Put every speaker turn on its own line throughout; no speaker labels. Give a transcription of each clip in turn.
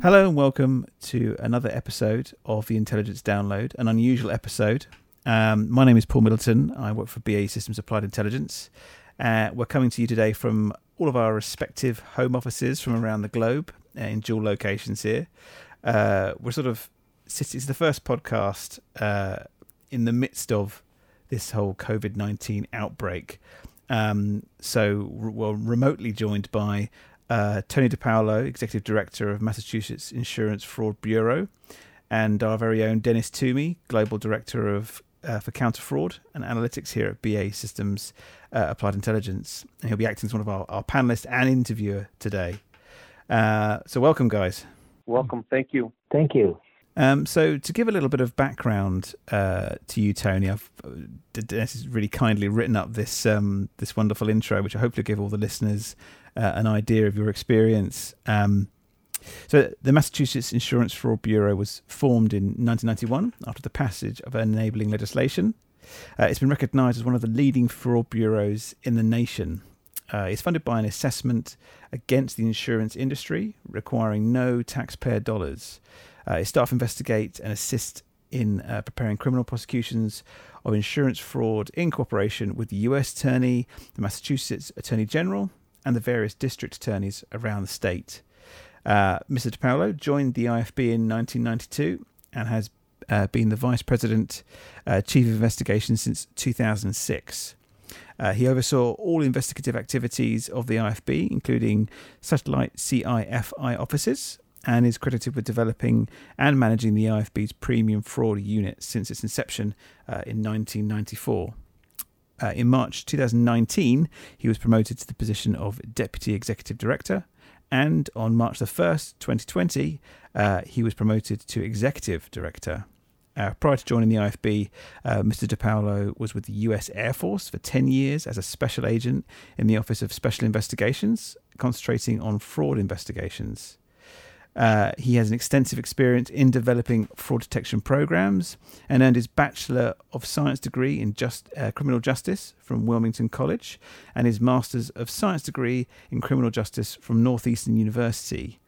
Hello and welcome to another episode of the Intelligence Download, an unusual episode. Um, my name is Paul Middleton. I work for BAE Systems Applied Intelligence. Uh, we're coming to you today from all of our respective home offices from around the globe uh, in dual locations here. Uh, we're sort of, it's the first podcast uh, in the midst of this whole COVID 19 outbreak. Um, so we're remotely joined by uh, Tony DiPaolo, Executive Director of Massachusetts Insurance Fraud Bureau, and our very own Dennis Toomey, Global Director of uh, for Counter Fraud and Analytics here at BAE Systems uh, Applied Intelligence. And he'll be acting as one of our, our panelists and interviewer today. Uh, so, welcome, guys.
Welcome. Thank you.
Thank you.
Um, so, to give a little bit of background uh, to you, Tony, I've uh, Dennis has really kindly written up this um, this wonderful intro, which I hope will give all the listeners uh, an idea of your experience. Um, so, the Massachusetts Insurance Fraud Bureau was formed in 1991 after the passage of enabling legislation. Uh, it's been recognised as one of the leading fraud bureaus in the nation. Uh, it's funded by an assessment against the insurance industry, requiring no taxpayer dollars. Uh, its staff investigate and assist in uh, preparing criminal prosecutions of insurance fraud in cooperation with the US Attorney, the Massachusetts Attorney General, and the various district attorneys around the state. Uh, Mr. DiPaolo joined the IFB in 1992 and has uh, been the Vice President, uh, Chief of Investigation since 2006. Uh, he oversaw all investigative activities of the IFB, including satellite CIFI offices, and is credited with developing and managing the IFB's premium fraud unit since its inception uh, in 1994. Uh, in March 2019, he was promoted to the position of Deputy Executive Director, and on March the 1st, 2020, uh, he was promoted to Executive Director. Uh, prior to joining the IFB, uh, Mr. DiPaolo was with the US Air Force for 10 years as a special agent in the Office of Special Investigations, concentrating on fraud investigations. Uh, he has an extensive experience in developing fraud detection programs and earned his Bachelor of Science degree in just, uh, Criminal Justice from Wilmington College and his Master's of Science degree in Criminal Justice from Northeastern University.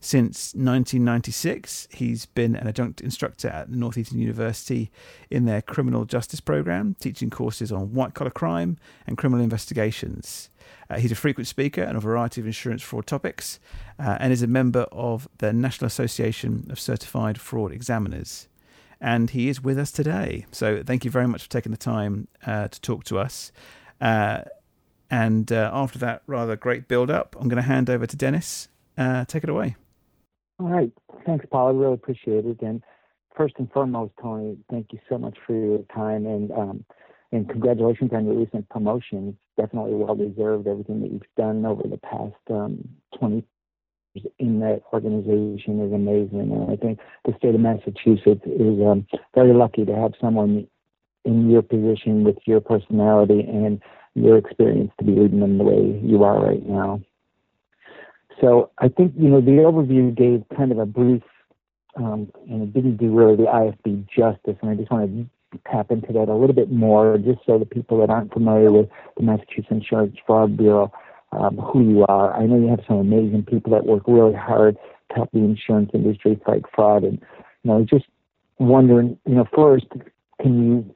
Since 1996, he's been an adjunct instructor at Northeastern University in their criminal justice program, teaching courses on white collar crime and criminal investigations. Uh, he's a frequent speaker on a variety of insurance fraud topics uh, and is a member of the National Association of Certified Fraud Examiners. And he is with us today. So thank you very much for taking the time uh, to talk to us. Uh, and uh, after that rather great build up, I'm going to hand over to Dennis. Uh, take it away.
All right. Thanks, Paul. I really appreciate it. And first and foremost, Tony, thank you so much for your time and um, and congratulations on your recent promotion. It's definitely well deserved. Everything that you've done over the past um, 20 years in that organization is amazing. And I think the state of Massachusetts is um, very lucky to have someone in your position with your personality and your experience to be leading them the way you are right now. So I think, you know, the overview gave kind of a brief, um, and it didn't do really the IFB justice, and I just want to tap into that a little bit more, just so the people that aren't familiar with the Massachusetts Insurance Fraud Bureau, um, who you are. I know you have some amazing people that work really hard to help the insurance industry fight fraud, and you know, just wondering, you know, first, can you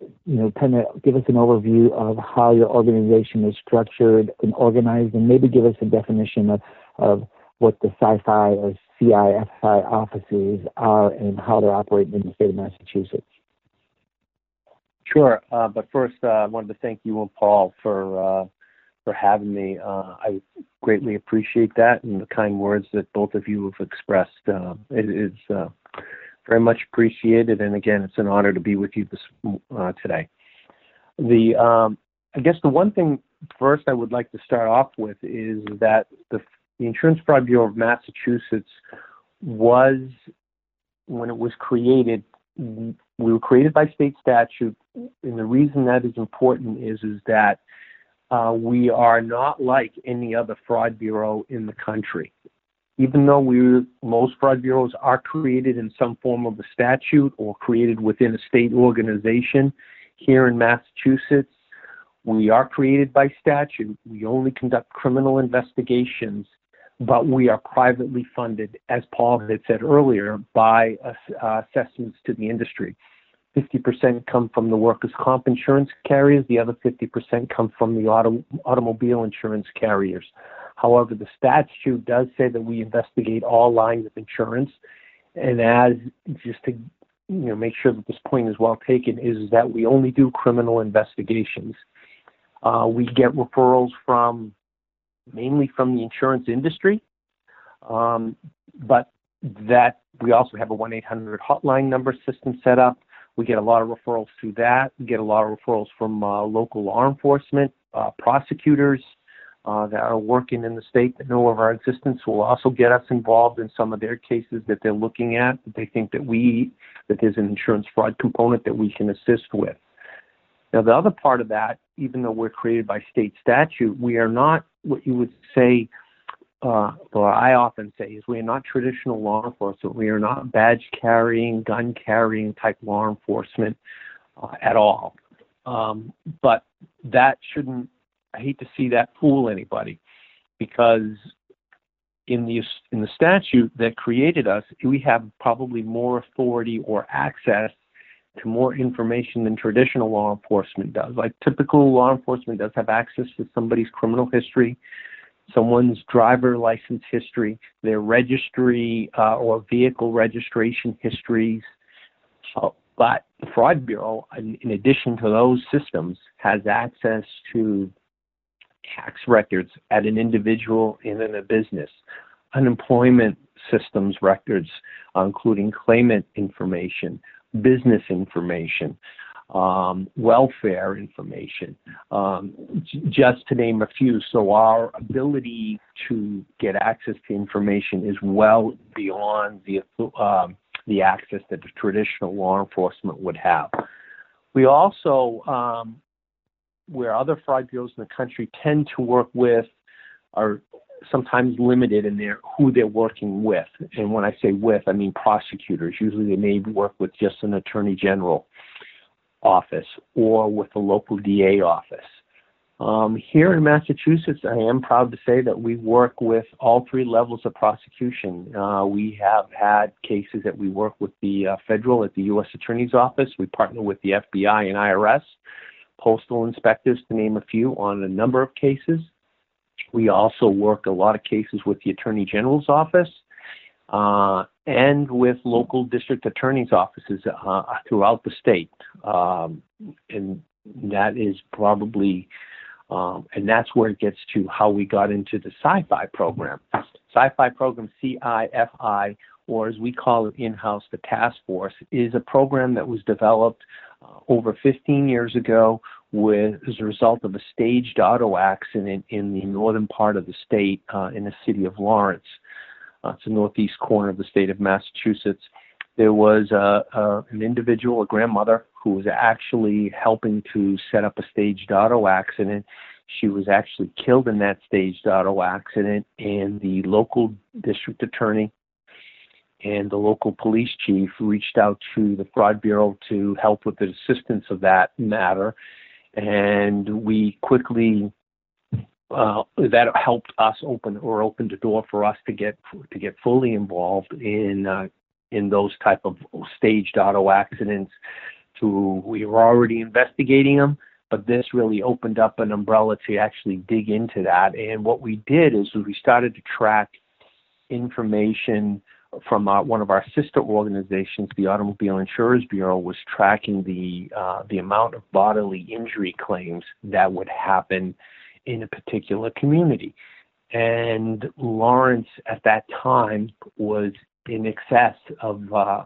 you know, kind of give us an overview of how your organization is structured and organized, and maybe give us a definition of, of what the SciFi or CIFI offices are and how they're operating in the state of Massachusetts.
Sure, uh, but first uh, I wanted to thank you and Paul for uh, for having me. Uh, I greatly appreciate that and the kind words that both of you have expressed. Uh, it is uh, very much appreciated. And again, it's an honor to be with you this uh, today. The um, I guess the one thing first I would like to start off with is that the, the Insurance Fraud Bureau of Massachusetts was when it was created. We were created by state statute, and the reason that is important is is that uh, we are not like any other fraud bureau in the country even though we most fraud bureaus are created in some form of a statute or created within a state organization, here in Massachusetts, we are created by statute. We only conduct criminal investigations but we are privately funded, as Paul had said earlier, by uh, assessments to the industry. 50% come from the workers' comp insurance carriers, the other 50% come from the auto, automobile insurance carriers. However, the statute does say that we investigate all lines of insurance, and as just to you know make sure that this point is well taken, is that we only do criminal investigations. Uh, we get referrals from mainly from the insurance industry, um, but that we also have a 1-800 hotline number system set up. We get a lot of referrals through that. We get a lot of referrals from uh, local law enforcement, uh, prosecutors uh, that are working in the state that know of our existence will also get us involved in some of their cases that they're looking at. That they think that we that there's an insurance fraud component that we can assist with. Now, the other part of that, even though we're created by state statute, we are not what you would say, uh, or I often say, is we are not traditional law enforcement. We are not badge carrying, gun carrying type law enforcement uh, at all. Um, but that shouldn't, I hate to see that fool anybody because in the in the statute that created us, we have probably more authority or access to more information than traditional law enforcement does. Like typical law enforcement does have access to somebody's criminal history, someone's driver license history, their registry uh, or vehicle registration histories. But the Fraud Bureau, in, in addition to those systems, has access to tax records at an individual and in a business, unemployment systems records, uh, including claimant information, business information, um, welfare information, um, just to name a few. So our ability to get access to information is well beyond the uh, the access that the traditional law enforcement would have. We also, um, where other fraud bureaus in the country tend to work with, are sometimes limited in their who they're working with. And when I say with, I mean prosecutors. Usually they may work with just an attorney general office or with a local DA office. Um, here in Massachusetts, I am proud to say that we work with all three levels of prosecution. Uh, we have had cases that we work with the uh, federal at the U.S. Attorney's Office. We partner with the FBI and IRS, postal inspectors, to name a few, on a number of cases. We also work a lot of cases with the Attorney General's office uh, and with local district attorneys' offices uh, throughout the state. Um, and that is probably, um, and that's where it gets to how we got into the Sci-Fi program. Sci-Fi program, C-I-F-I, or as we call it in-house, the task force, is a program that was developed uh, over 15 years ago with as a result of a staged auto accident in the northern part of the state uh, in the city of Lawrence. Uh, it's the northeast corner of the state of Massachusetts. There was uh, uh, an individual, a grandmother, who was actually helping to set up a staged auto accident. She was actually killed in that staged auto accident, and the local district attorney and the local police chief reached out to the fraud bureau to help with the assistance of that matter and we quickly uh, that helped us open or opened the door for us to get to get fully involved in uh, in those type of staged auto accidents. To we were already investigating them, but this really opened up an umbrella to actually dig into that. And what we did is we started to track information from our, one of our sister organizations, the Automobile Insurers Bureau, was tracking the uh, the amount of bodily injury claims that would happen in a particular community. And Lawrence at that time was in excess of uh,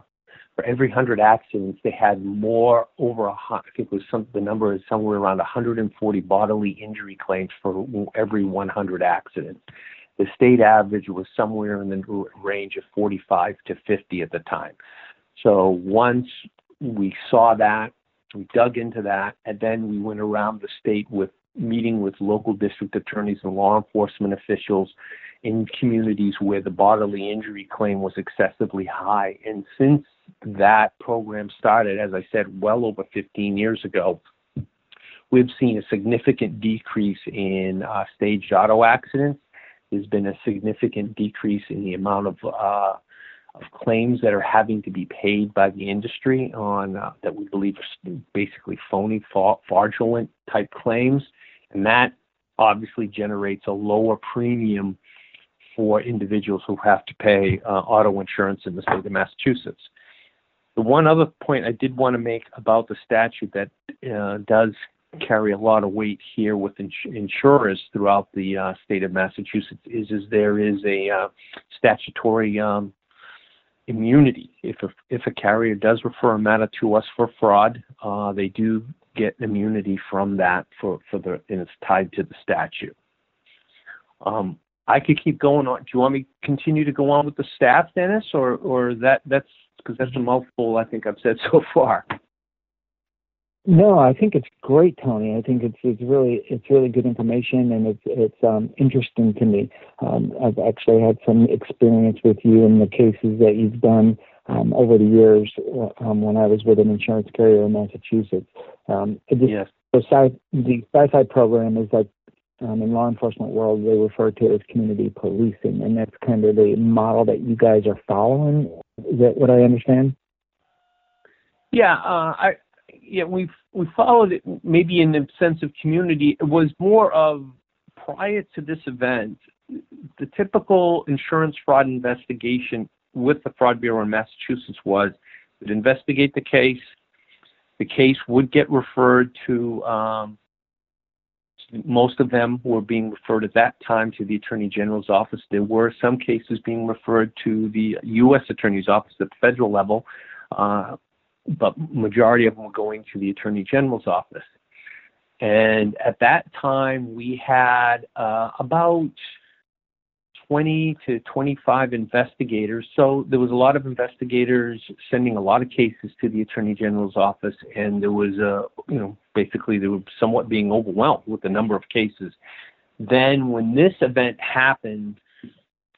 for every hundred accidents, they had more over a I think it was some the number is somewhere around 140 bodily injury claims for every 100 accidents. The state average was somewhere in the range of 45 to 50 at the time. So once we saw that, we dug into that, and then we went around the state with meeting with local district attorneys and law enforcement officials in communities where the bodily injury claim was excessively high. And since that program started, as I said, well over 15 years ago, we've seen a significant decrease in uh, staged auto accidents there's been a significant decrease in the amount of uh, of claims that are having to be paid by the industry on uh, that we believe are basically phony, fraudulent type claims, and that obviously generates a lower premium for individuals who have to pay uh, auto insurance in the state of Massachusetts. The one other point I did want to make about the statute that uh, does carry a lot of weight here with ins- insurers throughout the uh, state of Massachusetts is, is there is a uh, statutory um, immunity. If a, if a carrier does refer a matter to us for fraud, uh, they do get immunity from that for, for the and it's tied to the statute. Um, I could keep going on. Do you want me to continue to go on with the staff, Dennis, or or that that's because that's a mouthful I think I've said so far.
No, I think it's great, Tony. I think it's it's really it's really good information and it's it's um, interesting to me. Um, I've actually had some experience with you in the cases that you've done um, over the years uh, um, when I was with an insurance carrier in Massachusetts. Um, just,
yes.
The sci the SciFi program is like um, in law enforcement world they refer to it as community policing, and that's kind of the model that you guys are following. Is that what I understand?
Yeah, uh, I yeah, we we followed it maybe in the sense of community. It was more of prior to this event, the typical insurance fraud investigation with the Fraud Bureau in Massachusetts was would investigate the case. The case would get referred to. Um, most of them were being referred at that time to the Attorney General's office. There were some cases being referred to the U.S. Attorney's office at the federal level. Uh, but majority of them were going to the Attorney General's office. And at that time, we had uh, about 20 to 25 investigators. So there was a lot of investigators sending a lot of cases to the Attorney General's office, and there was a, you know, basically they were somewhat being overwhelmed with the number of cases. Then when this event happened,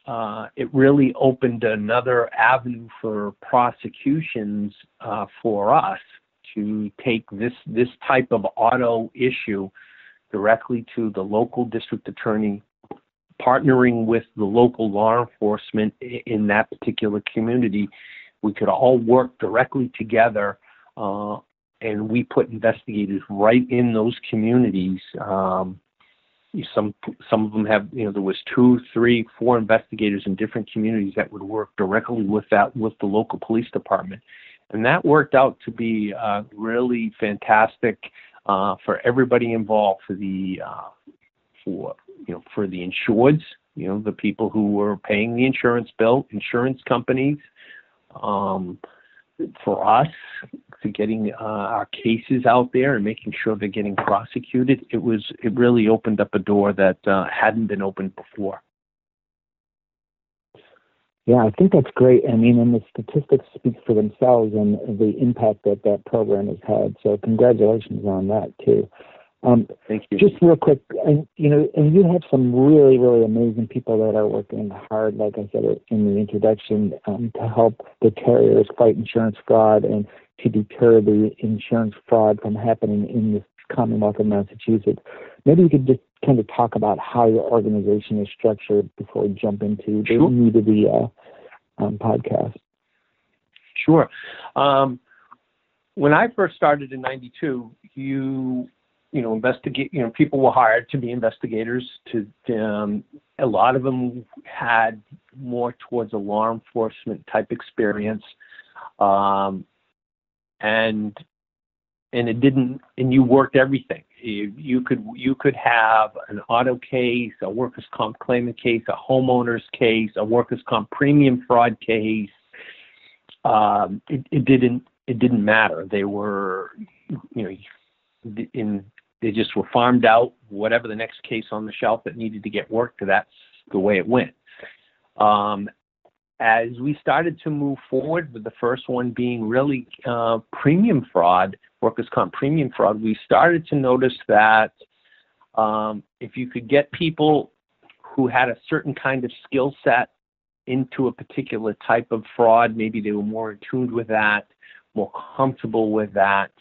uh, it really opened another avenue for prosecutions uh, for us to take this this type of auto issue directly to the local district attorney, partnering with the local law enforcement in that particular community. We could all work directly together, uh, and we put investigators right in those communities. Um, some some of them have you know there was two three four investigators in different communities that would work directly with that with the local police department. And that worked out to be uh, really fantastic uh, for everybody involved for the uh, for you know for the insureds you know the people who were paying the insurance bill insurance companies um, for us to getting uh, our cases out there and making sure they're getting prosecuted, it was it really opened up a door that uh, hadn't been opened before.
Yeah, I think that's great. I mean, and the statistics speak for themselves and the impact that that program has had. So, congratulations on that too.
Um, Thank you.
Just real quick, and you know, and you have some really, really amazing people that are working hard, like I said in the introduction, um, to help the carriers fight insurance fraud and to deter the insurance fraud from happening in the Commonwealth of Massachusetts. Maybe you could just kind of talk about how your organization is structured before we jump into the sure. meat of the uh, um, podcast.
Sure. Um, when I first started in '92, you you know, investigate. You know, people were hired to be investigators. To um, a lot of them had more towards a law enforcement type experience, um, and and it didn't. And you worked everything. You, you could you could have an auto case, a workers' comp claimant case, a homeowner's case, a workers' comp premium fraud case. Um, it, it didn't it didn't matter. They were, you know, in they just were farmed out. Whatever the next case on the shelf that needed to get worked, that's the way it went. Um, as we started to move forward, with the first one being really uh, premium fraud, workers' comp premium fraud, we started to notice that um, if you could get people who had a certain kind of skill set into a particular type of fraud, maybe they were more attuned with that, more comfortable with that,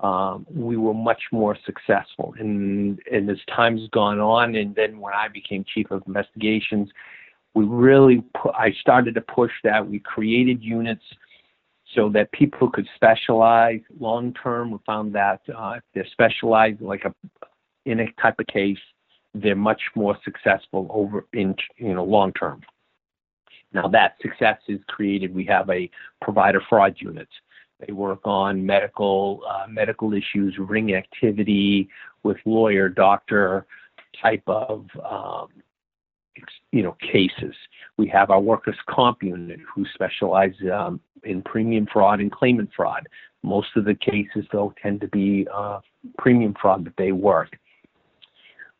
um, we were much more successful. And, and as time's gone on, and then when I became chief of investigations, we really pu- I started to push that. We created units so that people could specialize long term. We found that uh, if they're specialized, like a in a type of case, they're much more successful over in you know long term. Now that success is created. We have a provider fraud unit. They work on medical uh, medical issues, ring activity with lawyer, doctor type of um, you know cases. We have our workers' comp unit who specialize um, in premium fraud and claimant fraud. Most of the cases, though, tend to be uh, premium fraud that they work.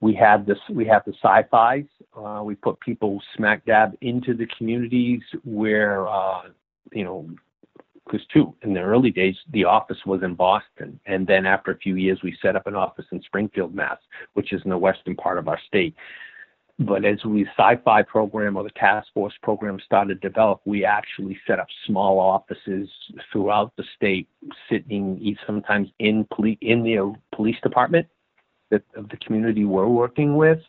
We have this. We have the sci-fi's. Uh, we put people smack dab into the communities where uh, you know because too in the early days the office was in Boston, and then after a few years we set up an office in Springfield, Mass, which is in the western part of our state. But as we sci-fi program or the task force program started to develop, we actually set up small offices throughout the state, sitting sometimes in police in the police department that of the community we're working with.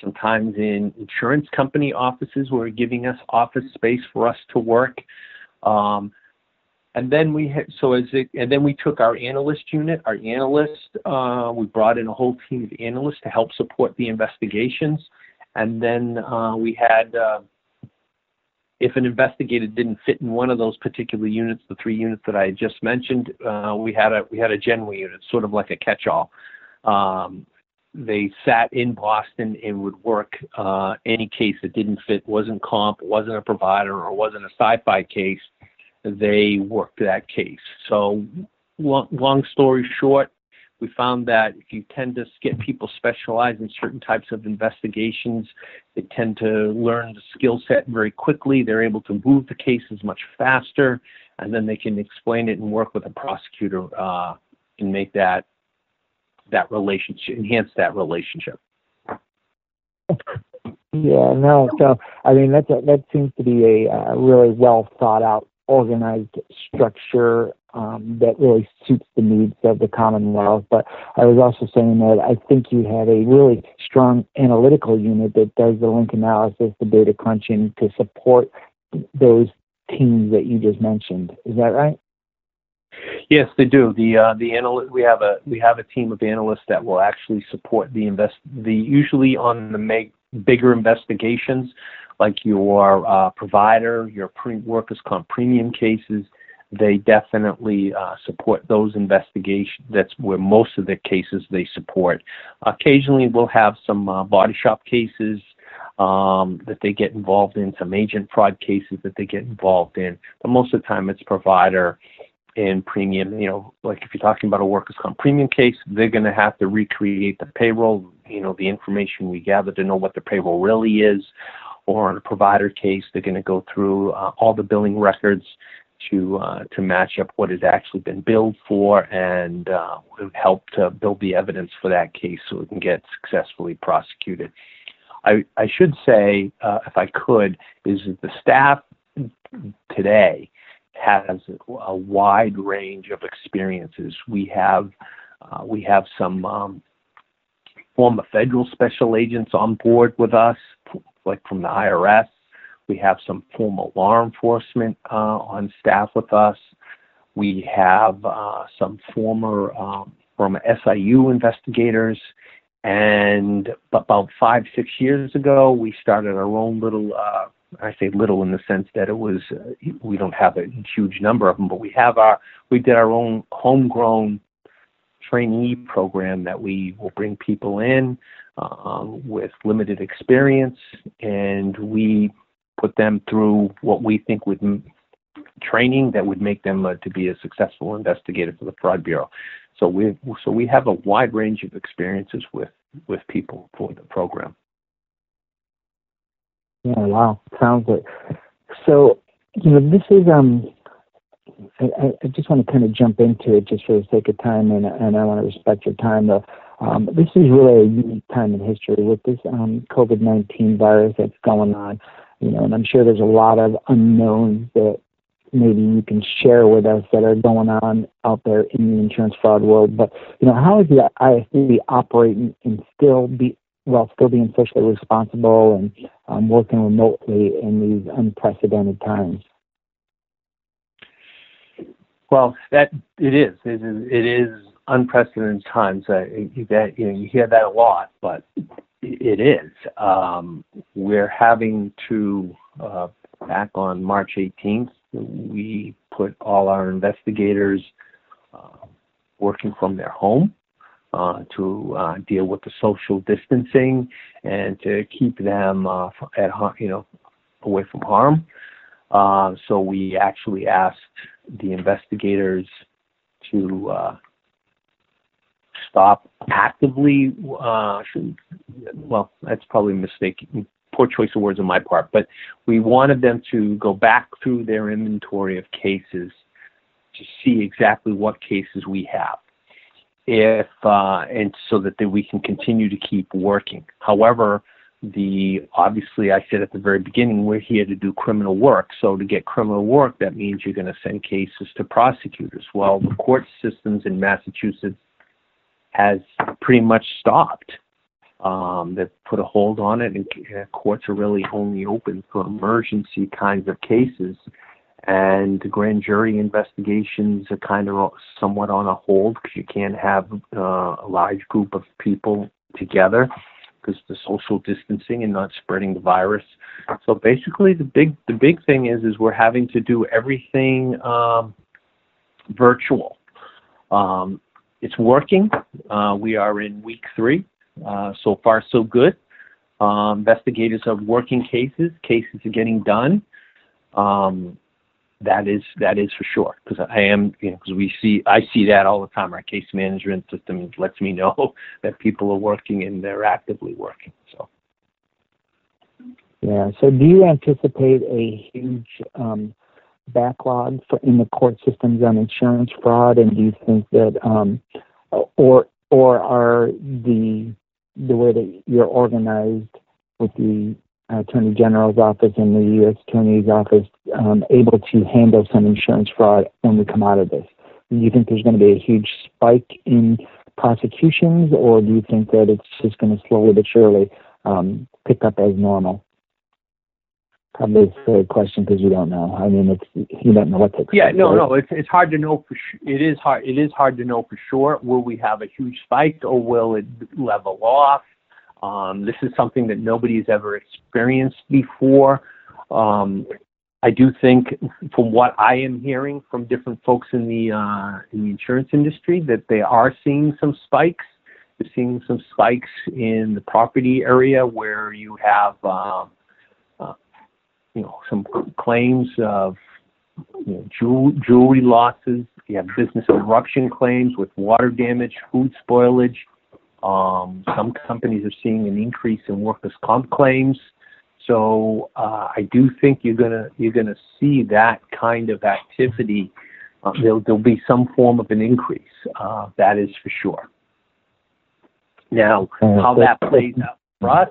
Sometimes in insurance company offices who are giving us office space for us to work. Um, and then we had, so as it, and then we took our analyst unit, our analyst, uh, we brought in a whole team of analysts to help support the investigations. And then uh, we had, uh, if an investigator didn't fit in one of those particular units, the three units that I just mentioned, uh, we had a we had a general unit, sort of like a catch-all. Um, they sat in Boston and would work uh, any case that didn't fit, wasn't comp, wasn't a provider, or wasn't a sci-fi case. They worked that case. So, long, long story short, we found that if you tend to get people specialized in certain types of investigations, they tend to learn the skill set very quickly. They're able to move the cases much faster, and then they can explain it and work with a prosecutor uh, and make that that relationship enhance that relationship.
Yeah, no. So I mean, that's a, that seems to be a uh, really well thought out organized structure um, that really suits the needs of the Commonwealth. But I was also saying that I think you have a really strong analytical unit that does the link analysis, the data crunching to support those teams that you just mentioned. Is that right?
Yes, they do. The uh, the analyst we have a we have a team of analysts that will actually support the invest the usually on the make, bigger investigations like your uh, provider, your pre- workers' comp premium cases, they definitely uh, support those investigations. That's where most of the cases they support. Occasionally, we'll have some uh, body shop cases um, that they get involved in, some agent fraud cases that they get involved in. But most of the time, it's provider and premium. You know, like if you're talking about a workers' comp premium case, they're going to have to recreate the payroll. You know, the information we gather to know what the payroll really is or on a provider case, they're going to go through uh, all the billing records to uh, to match up what has actually been billed for and uh, help to build the evidence for that case so it can get successfully prosecuted. I, I should say, uh, if I could, is that the staff today has a wide range of experiences. We have uh, we have some um, former federal special agents on board with us like from the IRS. We have some former law enforcement uh, on staff with us. We have uh, some former um, from SIU investigators. And about five, six years ago, we started our own little, uh, I say little in the sense that it was, uh, we don't have a huge number of them, but we have our, we did our own homegrown trainee program that we will bring people in um, with limited experience, and we put them through what we think would training that would make them uh, to be a successful investigator for the fraud bureau. So we so we have a wide range of experiences with with people for the program.
Yeah, wow, sounds good. So you know, this is um. I, I just want to kind of jump into it just for the sake of time, and and I want to respect your time. Though um, this is really a unique time in history with this um, COVID 19 virus that's going on. You know, and I'm sure there's a lot of unknowns that maybe you can share with us that are going on out there in the insurance fraud world. But you know, how is the IFB operating and still be while still being socially responsible and um, working remotely in these unprecedented times?
Well, that it is. It is, it is unprecedented times. Uh, that you know, you hear that a lot, but it is. Um, we're having to uh, back on March 18th. We put all our investigators uh, working from their home uh, to uh, deal with the social distancing and to keep them uh, at you know away from harm. Uh, so we actually asked the investigators to uh, stop actively. Uh, well, that's probably a mistake. Poor choice of words on my part, but we wanted them to go back through their inventory of cases to see exactly what cases we have, if uh, and so that they, we can continue to keep working. However, the obviously I said at the very beginning we're here to do criminal work. So to get criminal work, that means you're going to send cases to prosecutors. Well, the court systems in Massachusetts has pretty much stopped. Um, they've put a hold on it, and courts are really only open for emergency kinds of cases. And grand jury investigations are kind of somewhat on a hold because you can't have uh, a large group of people together because the social distancing and not spreading the virus. So basically, the big the big thing is is we're having to do everything um, virtual. Um, it's working. Uh, we are in week three. Uh, so far, so good. Um, investigators are working cases. Cases are getting done. Um, that is that is for sure because I am you know because we see I see that all the time. Our case management system lets me know that people are working and they're actively working. So.
Yeah. So, do you anticipate a huge um, backlog for, in the court systems on insurance fraud, and do you think that, um, or or are the the way that you're organized with the Attorney General's office and the U.S. Attorney's office um, able to handle some insurance fraud when we come out of this? Do you think there's going to be a huge spike in prosecutions, or do you think that it's just going to slowly but surely um, pick up as normal? Probably a question because you don't know. I mean, it's you don't know what to expect.
Yeah, no, no, it's it's hard to know for sure. It is hard. It is hard to know for sure. Will we have a huge spike or will it level off? Um, this is something that nobody has ever experienced before. Um, I do think, from what I am hearing from different folks in the uh, in the insurance industry, that they are seeing some spikes. They're seeing some spikes in the property area where you have, uh, you know, some claims of you know, jewel, jewelry losses. You have business interruption claims with water damage, food spoilage. Um, some companies are seeing an increase in workers' comp claims. So uh, I do think you're gonna you're gonna see that kind of activity. Uh, there'll there'll be some form of an increase. Uh, that is for sure. Now, how that plays out for us?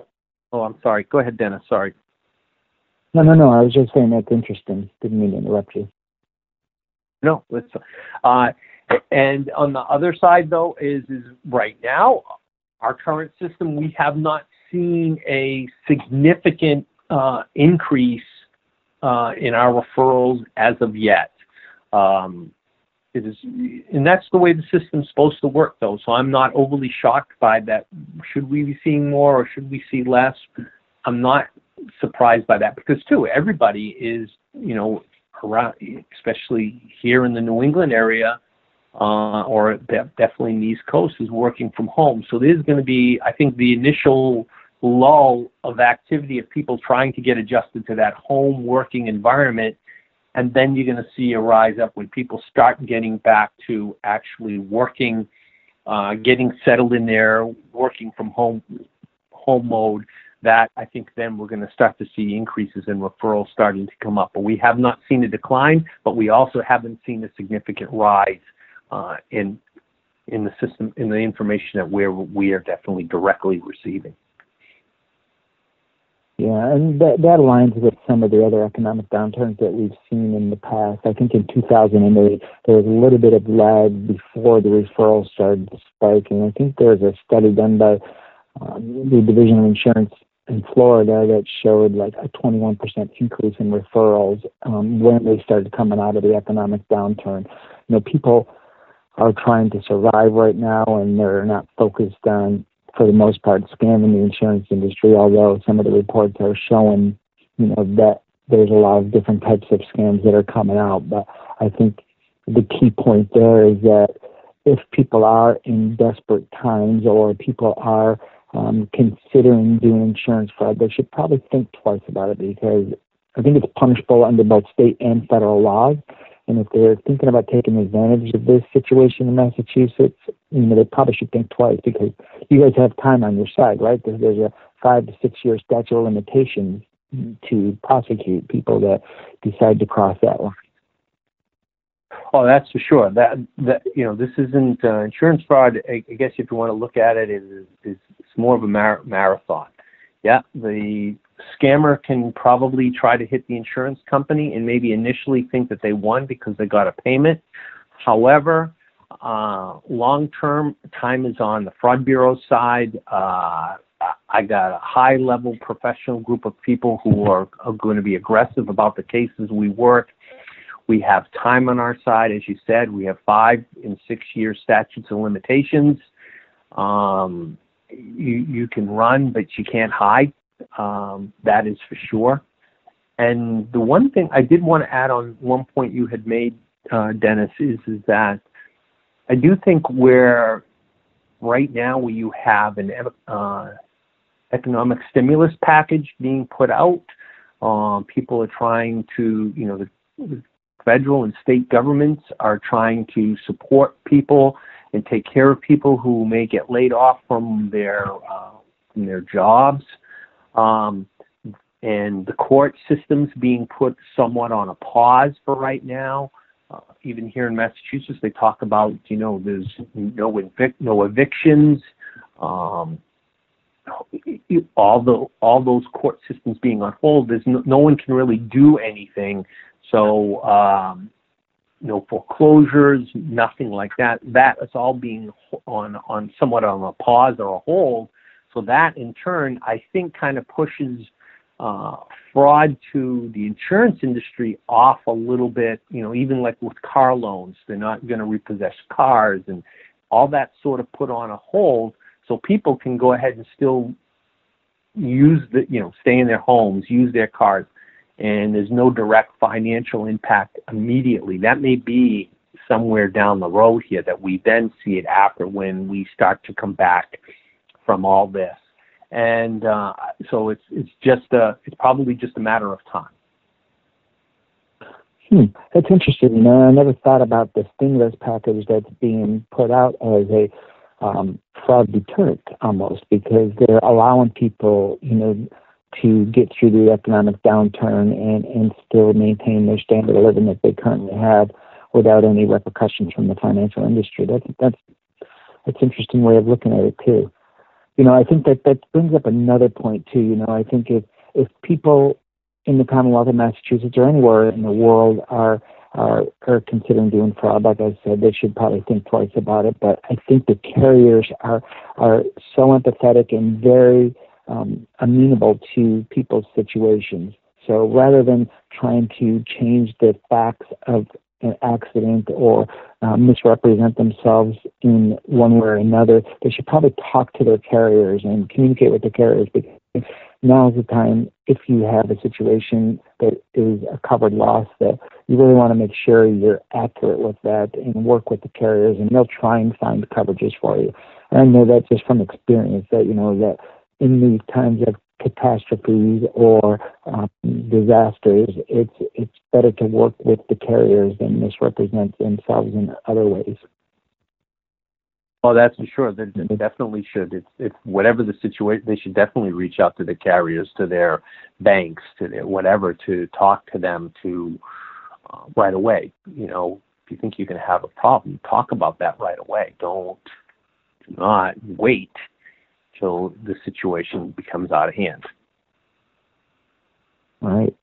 Oh, I'm sorry. Go ahead, Dennis. Sorry.
No, no, no. I was just saying that's interesting. Didn't mean to interrupt you.
No, that's. Uh, and on the other side, though, is is right now our current system, we have not seen a significant uh, increase uh, in our referrals as of yet. Um, it is, and that's the way the system's supposed to work, though. So I'm not overly shocked by that. Should we be seeing more or should we see less? I'm not surprised by that because, too, everybody is, you know, around, especially here in the New England area, uh, or definitely in the East Coast is working from home. So there's going to be, I think, the initial lull of activity of people trying to get adjusted to that home working environment. And then you're going to see a rise up when people start getting back to actually working, uh, getting settled in there, working from home, home mode. That I think then we're going to start to see increases in referrals starting to come up. But we have not seen a decline, but we also haven't seen a significant rise uh, in in the system in the information that we're we are definitely directly receiving.
Yeah, and that, that aligns with some of the other economic downturns that we've seen in the past. I think in 2008, there was a little bit of lag before the referrals started to spike. And I think there was a study done by um, the Division of Insurance in Florida that showed like a 21% increase in referrals um, when they started coming out of the economic downturn. You know, people are trying to survive right now and they're not focused on for the most part, scamming the insurance industry, although some of the reports are showing, you know, that there's a lot of different types of scams that are coming out. But I think the key point there is that if people are in desperate times or people are um, considering doing insurance fraud, they should probably think twice about it because I think it's punishable under both state and federal laws. And if they're thinking about taking advantage of this situation in Massachusetts, you know, they probably should think twice because you guys have time on your side, right? There's, there's a five to six year statute of limitations to prosecute people that decide to cross that line.
Oh, that's for sure. That that you know, this isn't uh, insurance fraud. I, I guess if you want to look at it, is is it's more of a mar- marathon. Yeah, the scammer can probably try to hit the insurance company and maybe initially think that they won because they got a payment. However, uh, long term, time is on the fraud bureau side. Uh, I got a high level professional group of people who are, are going to be aggressive about the cases we work. We have time on our side, as you said. We have five and six year statutes of limitations. Um, you you can run, but you can't hide. Um, that is for sure. And the one thing I did want to add on one point you had made, uh, Dennis, is is that I do think where right now where you have an uh, economic stimulus package being put out, um, people are trying to, you know, the federal and state governments are trying to support people and take care of people who may get laid off from their uh, from their jobs um, and the court system's being put somewhat on a pause for right now. Uh, even here in Massachusetts, they talk about you know there's no evic- no evictions, um, all the all those court systems being on hold. There's no, no one can really do anything. So um, no foreclosures, nothing like that. That is all being on on somewhat on a pause or a hold so that in turn, I think, kind of pushes uh, fraud to the insurance industry off a little bit. You know, even like with car loans, they're not going to repossess cars and all that sort of put on a hold, so people can go ahead and still use the, you know, stay in their homes, use their cars, and there's no direct financial impact immediately. That may be somewhere down the road here that we then see it after when we start to come back from all this. And uh, so it's it's just a it's probably just a matter of time.
Hmm, that's interesting. You know, I never thought about the stimulus package that's being put out as a um, fraud deterrent almost because they're allowing people, you know, to get through the economic downturn and, and still maintain their standard of living that they currently have without any repercussions from the financial industry. That's that's that's an interesting way of looking at it too you know, I think that that brings up another point too. You know, I think if if people in the Commonwealth of Massachusetts or anywhere in the world are are are considering doing fraud, like I said, they should probably think twice about it. But I think the carriers are are so empathetic and very um, amenable to people's situations. So rather than trying to change the facts of an accident or uh, misrepresent themselves in one way or another, they should probably talk to their carriers and communicate with the carriers because now is the time if you have a situation that is a covered loss that you really want to make sure you're accurate with that and work with the carriers and they'll try and find coverages for you. And I know that just from experience that, you know, that in these times of catastrophes or um, disasters, it's it's better to work with the carriers than misrepresent themselves in other ways.
Oh, that's for sure. They definitely should. It's, it's whatever the situation. They should definitely reach out to the carriers, to their banks, to their whatever, to talk to them to uh, right away. You know, if you think you can have a problem, talk about that right away. Don't do not wait till the situation becomes out of hand.
right?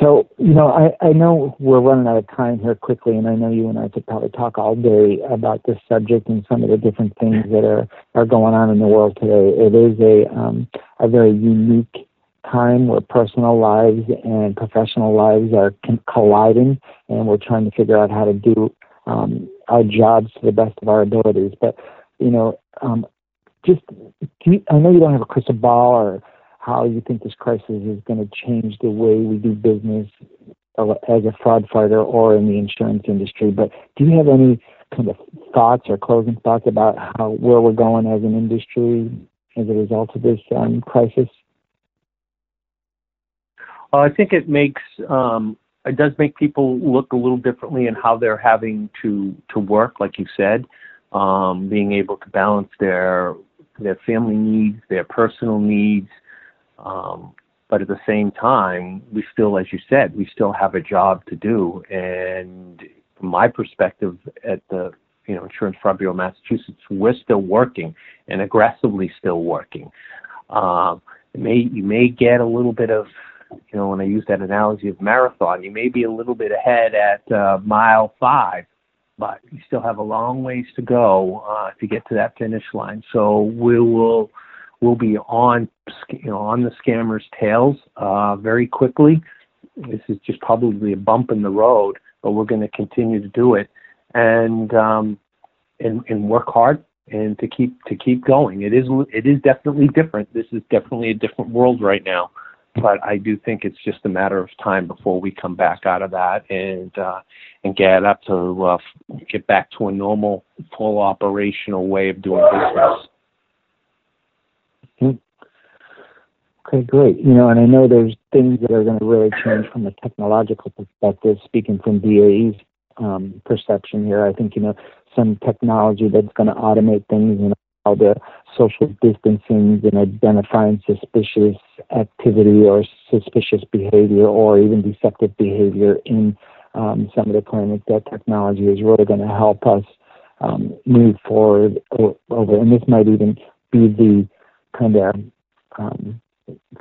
So, you know, I, I know we're running out of time here quickly, and I know you and I could probably talk all day about this subject and some of the different things that are, are going on in the world today. It is a, um, a very unique time where personal lives and professional lives are colliding, and we're trying to figure out how to do um, our jobs to the best of our abilities. But, you know, um, just, you, I know you don't have a crystal ball or how you think this crisis is going to change the way we do business as a fraud fighter or in the insurance industry. But do you have any kind of thoughts or closing thoughts about how where we're going as an industry as a result of this um, crisis?
Well, I think it makes um, it does make people look a little differently in how they're having to to work, like you said, um, being able to balance their their family needs, their personal needs, um, but at the same time, we still, as you said, we still have a job to do. And from my perspective, at the you know Insurance Fraud Bureau of Massachusetts, we're still working and aggressively still working. Um, may you may get a little bit of you know when I use that analogy of marathon, you may be a little bit ahead at uh, mile five, but you still have a long ways to go uh, to get to that finish line. So we will we'll be on you know on the scammers' tails uh, very quickly. This is just probably a bump in the road, but we're going to continue to do it and um, and and work hard and to keep to keep going. It is it is definitely different. This is definitely a different world right now, but I do think it's just a matter of time before we come back out of that and uh, and get up to uh, get back to a normal, full operational way of doing business.
Okay, great. You know, and I know there's things that are going to really change from a technological perspective. Speaking from BAE's um, perception here, I think you know some technology that's going to automate things and the social distancing and identifying suspicious activity or suspicious behavior or even deceptive behavior in um, some of the clinics. That technology is really going to help us um, move forward over, and this might even be the kind of um,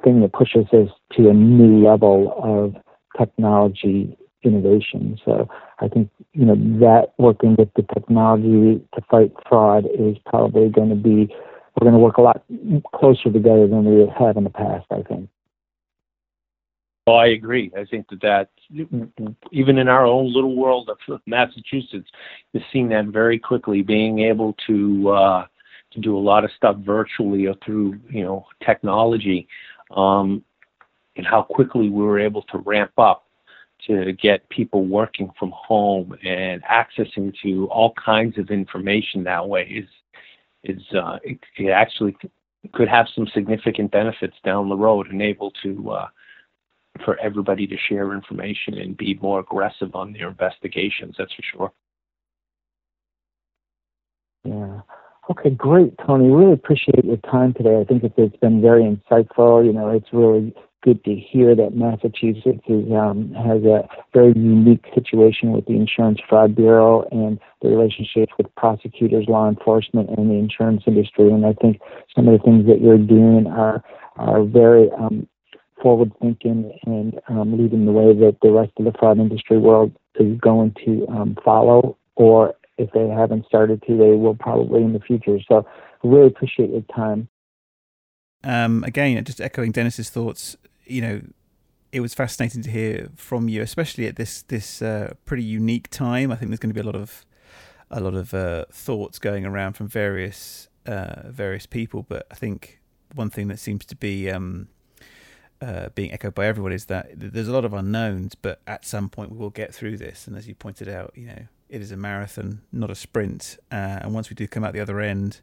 thing that pushes us to a new level of technology innovation. So I think you know that working with the technology to fight fraud is probably going to be we're going to work a lot closer together than we have in the past. I think.
Well, I agree. I think that that even in our own little world of Massachusetts, is seeing that very quickly. Being able to uh, to do a lot of stuff virtually or through you know technology, um, and how quickly we were able to ramp up to get people working from home and accessing to all kinds of information that way is is uh, it, it actually could have some significant benefits down the road and able to uh, for everybody to share information and be more aggressive on their investigations. That's for sure.
Yeah. Okay, great, Tony. Really appreciate your time today. I think it's, been very insightful. You know, it's really good to hear that Massachusetts is, um, has a very unique situation with the Insurance Fraud Bureau and the relationships with prosecutors, law enforcement, and the insurance industry. And I think some of the things that you're doing are are very um, forward thinking and um, leading the way that the rest of the fraud industry world is going to um, follow or if they haven't started to, they will probably in the future. So I really appreciate your time.
Um, again, just echoing Dennis's thoughts, you know, it was fascinating to hear from you, especially at this this uh, pretty unique time. I think there's going to be a lot of a lot of uh, thoughts going around from various uh, various people, but I think one thing that seems to be um, uh, being echoed by everyone is that there's a lot of unknowns, but at some point we will get through this. And as you pointed out, you know, it is a marathon, not a sprint. Uh, and once we do come out the other end,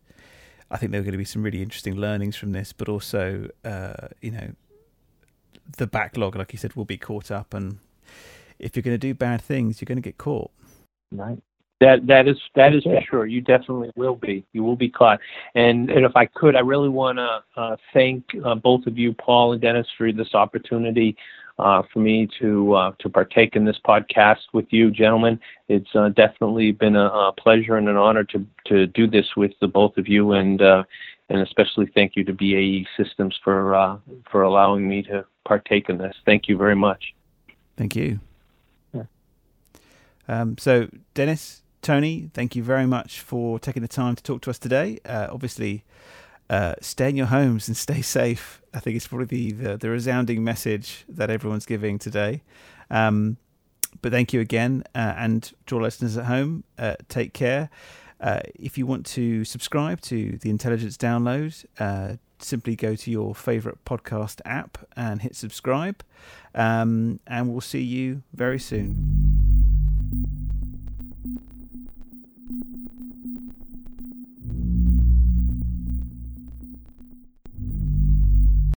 I think there are going to be some really interesting learnings from this, but also, uh, you know, the backlog, like you said, will be caught up. And if you're going to do bad things, you're going to get caught.
Right.
That that is that is for sure. You definitely will be. You will be caught. And and if I could, I really want to uh, thank uh, both of you, Paul and Dennis, for this opportunity uh, for me to uh, to partake in this podcast with you, gentlemen. It's uh, definitely been a, a, pleasure and an honor to to do this with the both of you, and uh, and especially thank you to BAE Systems for uh, for allowing me to partake in this. Thank you very much.
Thank you. Yeah. Um, so, Dennis, Tony, thank you very much for taking the time to talk to us today. Uh, obviously, uh, stay in your homes and stay safe. I think it's probably the, the, the resounding message that everyone's giving today. Um, but thank you again, uh, and to all listeners at home, uh, take care. Uh, if you want to subscribe to the Intelligence Download, uh, simply go to your favorite podcast app and hit subscribe. Um, and we'll see you very soon.